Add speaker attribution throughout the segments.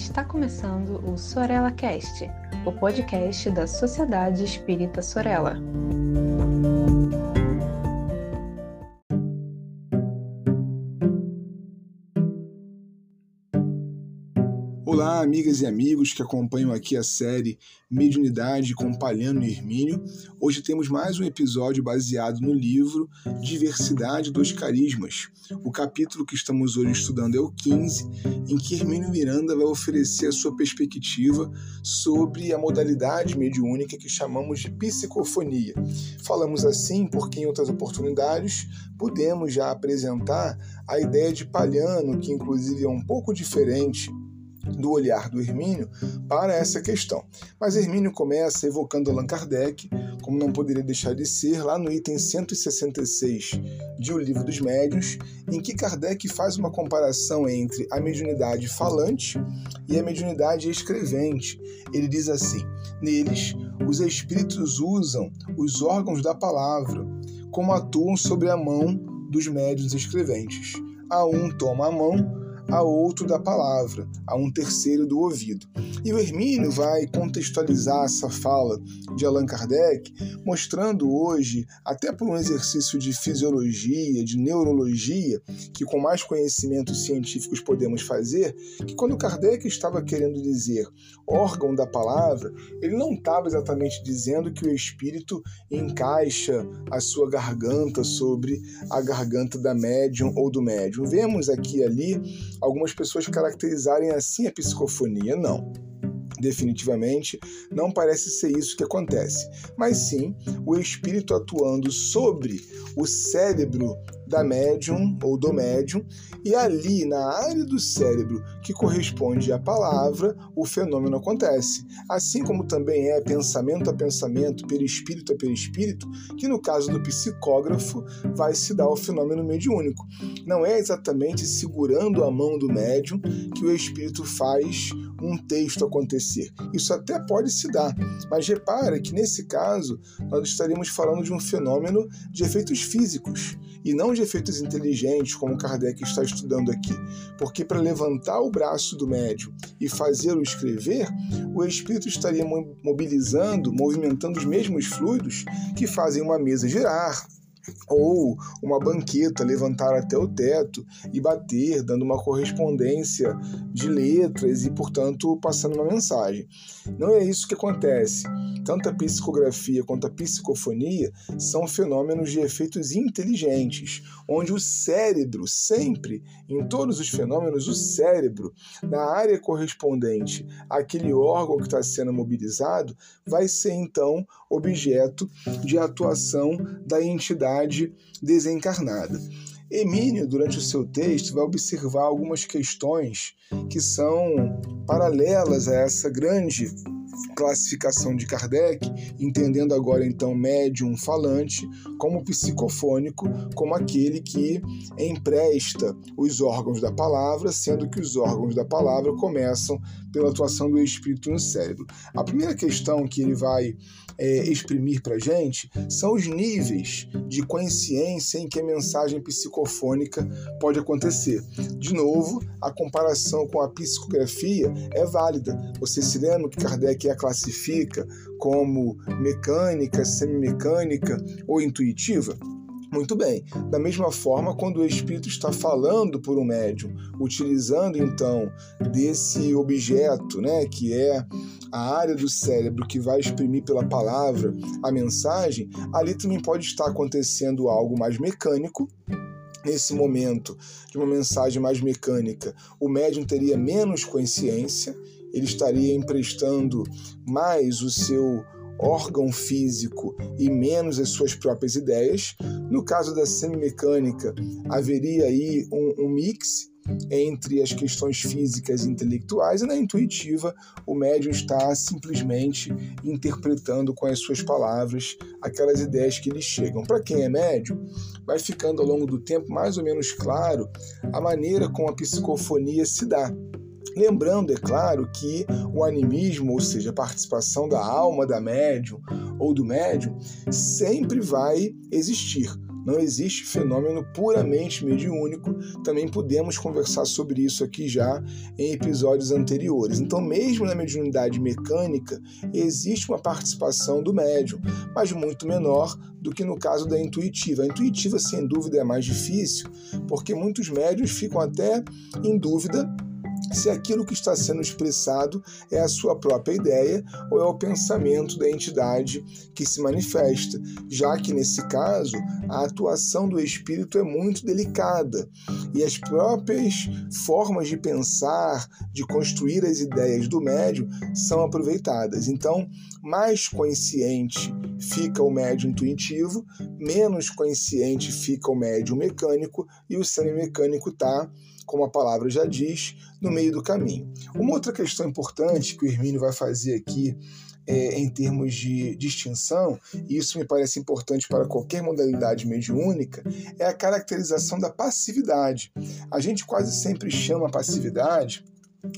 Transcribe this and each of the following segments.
Speaker 1: Está começando o Sorella Cast, o podcast da Sociedade Espírita Sorella.
Speaker 2: Amigas e amigos que acompanham aqui a série Mediunidade com Palhano e Hermínio. Hoje temos mais um episódio baseado no livro Diversidade dos Carismas. O capítulo que estamos hoje estudando é o 15, em que Hermínio Miranda vai oferecer a sua perspectiva sobre a modalidade mediúnica que chamamos de psicofonia. Falamos assim porque em outras oportunidades pudemos já apresentar a ideia de Palhano, que inclusive é um pouco diferente do olhar do Hermínio para essa questão. Mas Hermínio começa evocando Allan Kardec, como não poderia deixar de ser, lá no item 166 de O Livro dos Médiuns, em que Kardec faz uma comparação entre a mediunidade falante e a mediunidade escrevente. Ele diz assim: neles, os espíritos usam os órgãos da palavra, como atuam sobre a mão dos médiuns escreventes. A um toma a mão, a outro da palavra, a um terceiro do ouvido. E o Hermínio vai contextualizar essa fala de Allan Kardec, mostrando hoje, até por um exercício de fisiologia, de neurologia, que com mais conhecimentos científicos podemos fazer, que quando Kardec estava querendo dizer órgão da palavra, ele não estava exatamente dizendo que o espírito encaixa a sua garganta sobre a garganta da médium ou do médium. Vemos aqui e ali algumas pessoas caracterizarem assim a psicofonia. Não definitivamente, não parece ser isso que acontece, mas sim o espírito atuando sobre o cérebro da médium ou do médium, e ali na área do cérebro que corresponde à palavra, o fenômeno acontece. Assim como também é pensamento a pensamento, perispírito a perispírito, que no caso do psicógrafo vai se dar o fenômeno mediúnico. Não é exatamente segurando a mão do médium que o espírito faz um texto acontecer. Isso até pode se dar, mas repara que nesse caso nós estaríamos falando de um fenômeno de efeitos físicos e não de efeitos inteligentes, como Kardec está estudando aqui. Porque para levantar o braço do médium e fazê-lo escrever, o espírito estaria mobilizando, movimentando os mesmos fluidos que fazem uma mesa girar, ou uma banqueta levantar até o teto e bater, dando uma correspondência de letras e, portanto, passando uma mensagem. Não é isso que acontece. Tanto a psicografia quanto a psicofonia são fenômenos de efeitos inteligentes, onde o cérebro, sempre, em todos os fenômenos, o cérebro, na área correspondente àquele órgão que está sendo mobilizado, vai ser então objeto de atuação da entidade desencarnada. Emílio, durante o seu texto, vai observar algumas questões que são paralelas a essa grande classificação de Kardec, entendendo agora então médium falante como psicofônico, como aquele que empresta os órgãos da palavra, sendo que os órgãos da palavra começam pela atuação do espírito no cérebro. A primeira questão que ele vai é, exprimir para gente são os níveis de consciência em que a mensagem psicofônica pode acontecer. De novo, a comparação com a psicografia é válida. Você se lembra que Kardec a classifica como mecânica, semimecânica ou intuitiva? Muito bem. Da mesma forma, quando o espírito está falando por um médium, utilizando então desse objeto, né, que é a área do cérebro que vai exprimir pela palavra a mensagem, ali também pode estar acontecendo algo mais mecânico, nesse momento de uma mensagem mais mecânica, o médium teria menos consciência, ele estaria emprestando mais o seu órgão físico e menos as suas próprias ideias. No caso da semimecânica, haveria aí um, um mix entre as questões físicas e intelectuais, e na intuitiva, o médium está simplesmente interpretando com as suas palavras aquelas ideias que lhe chegam. Para quem é médium, vai ficando ao longo do tempo mais ou menos claro a maneira como a psicofonia se dá. Lembrando, é claro, que o animismo, ou seja, a participação da alma da médium ou do médium, sempre vai existir Não existe fenômeno puramente mediúnico. Também podemos conversar sobre isso aqui já em episódios anteriores. Então, mesmo na mediunidade mecânica, existe uma participação do médium, mas muito menor do que no caso da intuitiva. A intuitiva, sem dúvida, é mais difícil, porque muitos médios ficam até em dúvida se aquilo que está sendo expressado é a sua própria ideia ou é o pensamento da entidade que se manifesta, já que nesse caso a atuação do espírito é muito delicada e as próprias formas de pensar, de construir as ideias do médium são aproveitadas. Então, mais consciente fica o médium intuitivo, menos consciente fica o médium mecânico e o semi-mecânico está como a palavra já diz, no meio do caminho. Uma outra questão importante que o Hermínio vai fazer aqui é, em termos de distinção, e isso me parece importante para qualquer modalidade mediúnica, é a caracterização da passividade. A gente quase sempre chama passividade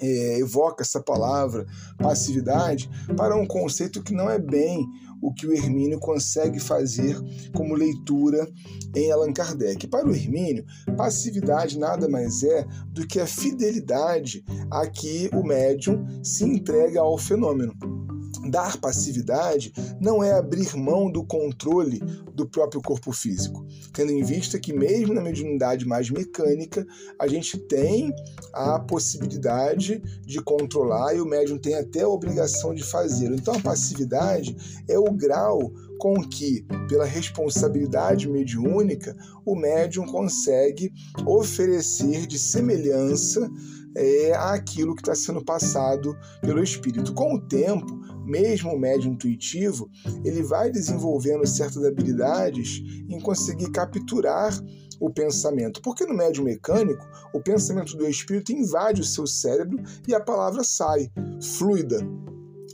Speaker 2: é, evoca essa palavra passividade para um conceito que não é bem o que o Hermínio consegue fazer como leitura em Allan Kardec. Para o Hermínio, passividade nada mais é do que a fidelidade a que o médium se entrega ao fenômeno. Dar passividade não é abrir mão do controle do próprio corpo físico, tendo em vista que, mesmo na mediunidade mais mecânica, a gente tem a possibilidade de controlar e o médium tem até a obrigação de fazer. Então, a passividade é o grau com que, pela responsabilidade mediúnica, o médium consegue oferecer de semelhança é, àquilo que está sendo passado pelo espírito. Com o tempo, mesmo o médium intuitivo, ele vai desenvolvendo certas habilidades em conseguir capturar o pensamento. Porque no médium mecânico, o pensamento do espírito invade o seu cérebro e a palavra sai fluida.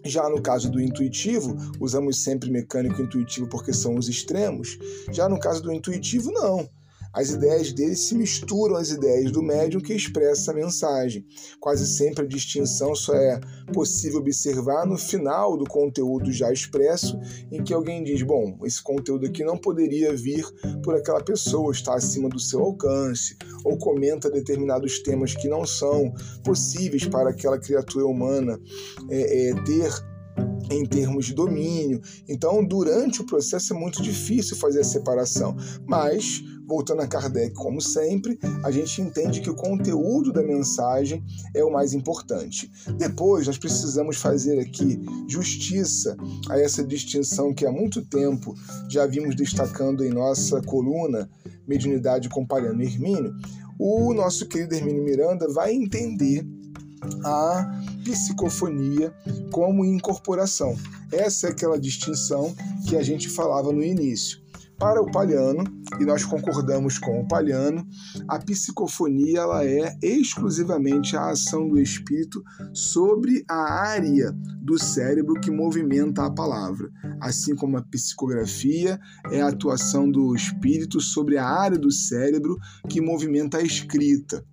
Speaker 2: Já no caso do intuitivo, usamos sempre mecânico e intuitivo porque são os extremos. Já no caso do intuitivo, não as ideias dele se misturam às ideias do médium que expressa a mensagem. Quase sempre a distinção só é possível observar no final do conteúdo já expresso, em que alguém diz: bom, esse conteúdo aqui não poderia vir por aquela pessoa, está acima do seu alcance, ou comenta determinados temas que não são possíveis para aquela criatura humana é, é, ter em termos de domínio. Então, durante o processo é muito difícil fazer a separação, mas voltando a Kardec, como sempre, a gente entende que o conteúdo da mensagem é o mais importante. Depois, nós precisamos fazer aqui justiça a essa distinção que há muito tempo já vimos destacando em nossa coluna Mediunidade Comparando Hermínio. O nosso querido Hermínio Miranda vai entender a psicofonia como incorporação. Essa é aquela distinção que a gente falava no início. Para o Palhano, e nós concordamos com o Palhano, a psicofonia ela é exclusivamente a ação do espírito sobre a área do cérebro que movimenta a palavra, assim como a psicografia é a atuação do espírito sobre a área do cérebro que movimenta a escrita.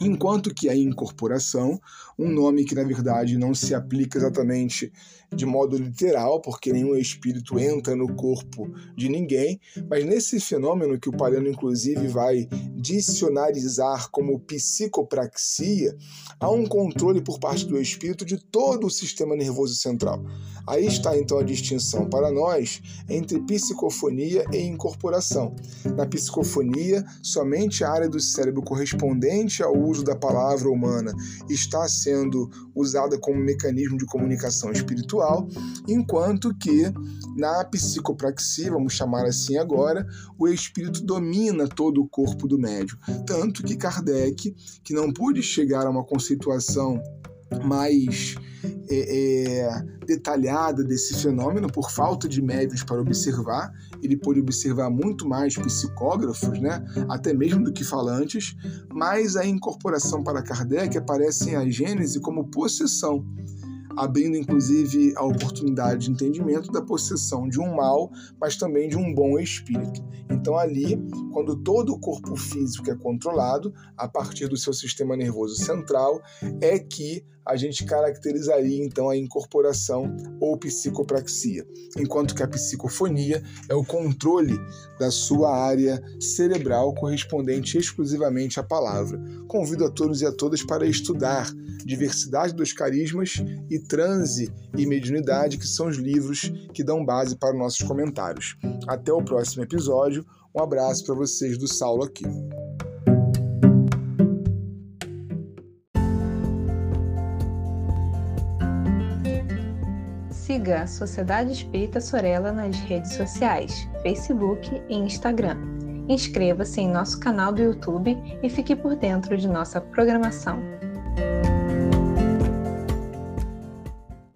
Speaker 2: Enquanto que a incorporação, um nome que na verdade não se aplica exatamente de modo literal, porque nenhum espírito entra no corpo de ninguém, mas nesse fenômeno que o Palhano inclusive vai dicionarizar como psicopraxia, há um controle por parte do espírito de todo o sistema nervoso central. Aí está então a distinção para nós entre psicofonia e incorporação. Na psicofonia, somente a área do cérebro correspondente ao uso da palavra humana está sendo usada como mecanismo de comunicação espiritual, enquanto que na psicopraxia, vamos chamar assim agora, o espírito domina todo o corpo do médium. Tanto que Kardec, que não pôde chegar a uma conceituação mais é, é, detalhada desse fenômeno por falta de médios para observar. Ele pôde observar muito mais psicógrafos, né? até mesmo do que falantes, mas a incorporação para Kardec aparece em a Gênese como possessão abrindo inclusive a oportunidade de entendimento da possessão de um mal, mas também de um bom espírito. Então, ali, quando todo o corpo físico é controlado, a partir do seu sistema nervoso central, é que a gente caracterizaria então a incorporação ou psicopraxia, enquanto que a psicofonia é o controle da sua área cerebral correspondente exclusivamente à palavra. Convido a todos e a todas para estudar Diversidade dos Carismas e Transe e Mediunidade, que são os livros que dão base para nossos comentários. Até o próximo episódio. Um abraço para vocês do Saulo aqui.
Speaker 1: Siga a Sociedade Espírita Sorella nas redes sociais, Facebook e Instagram. Inscreva-se em nosso canal do YouTube e fique por dentro de nossa programação.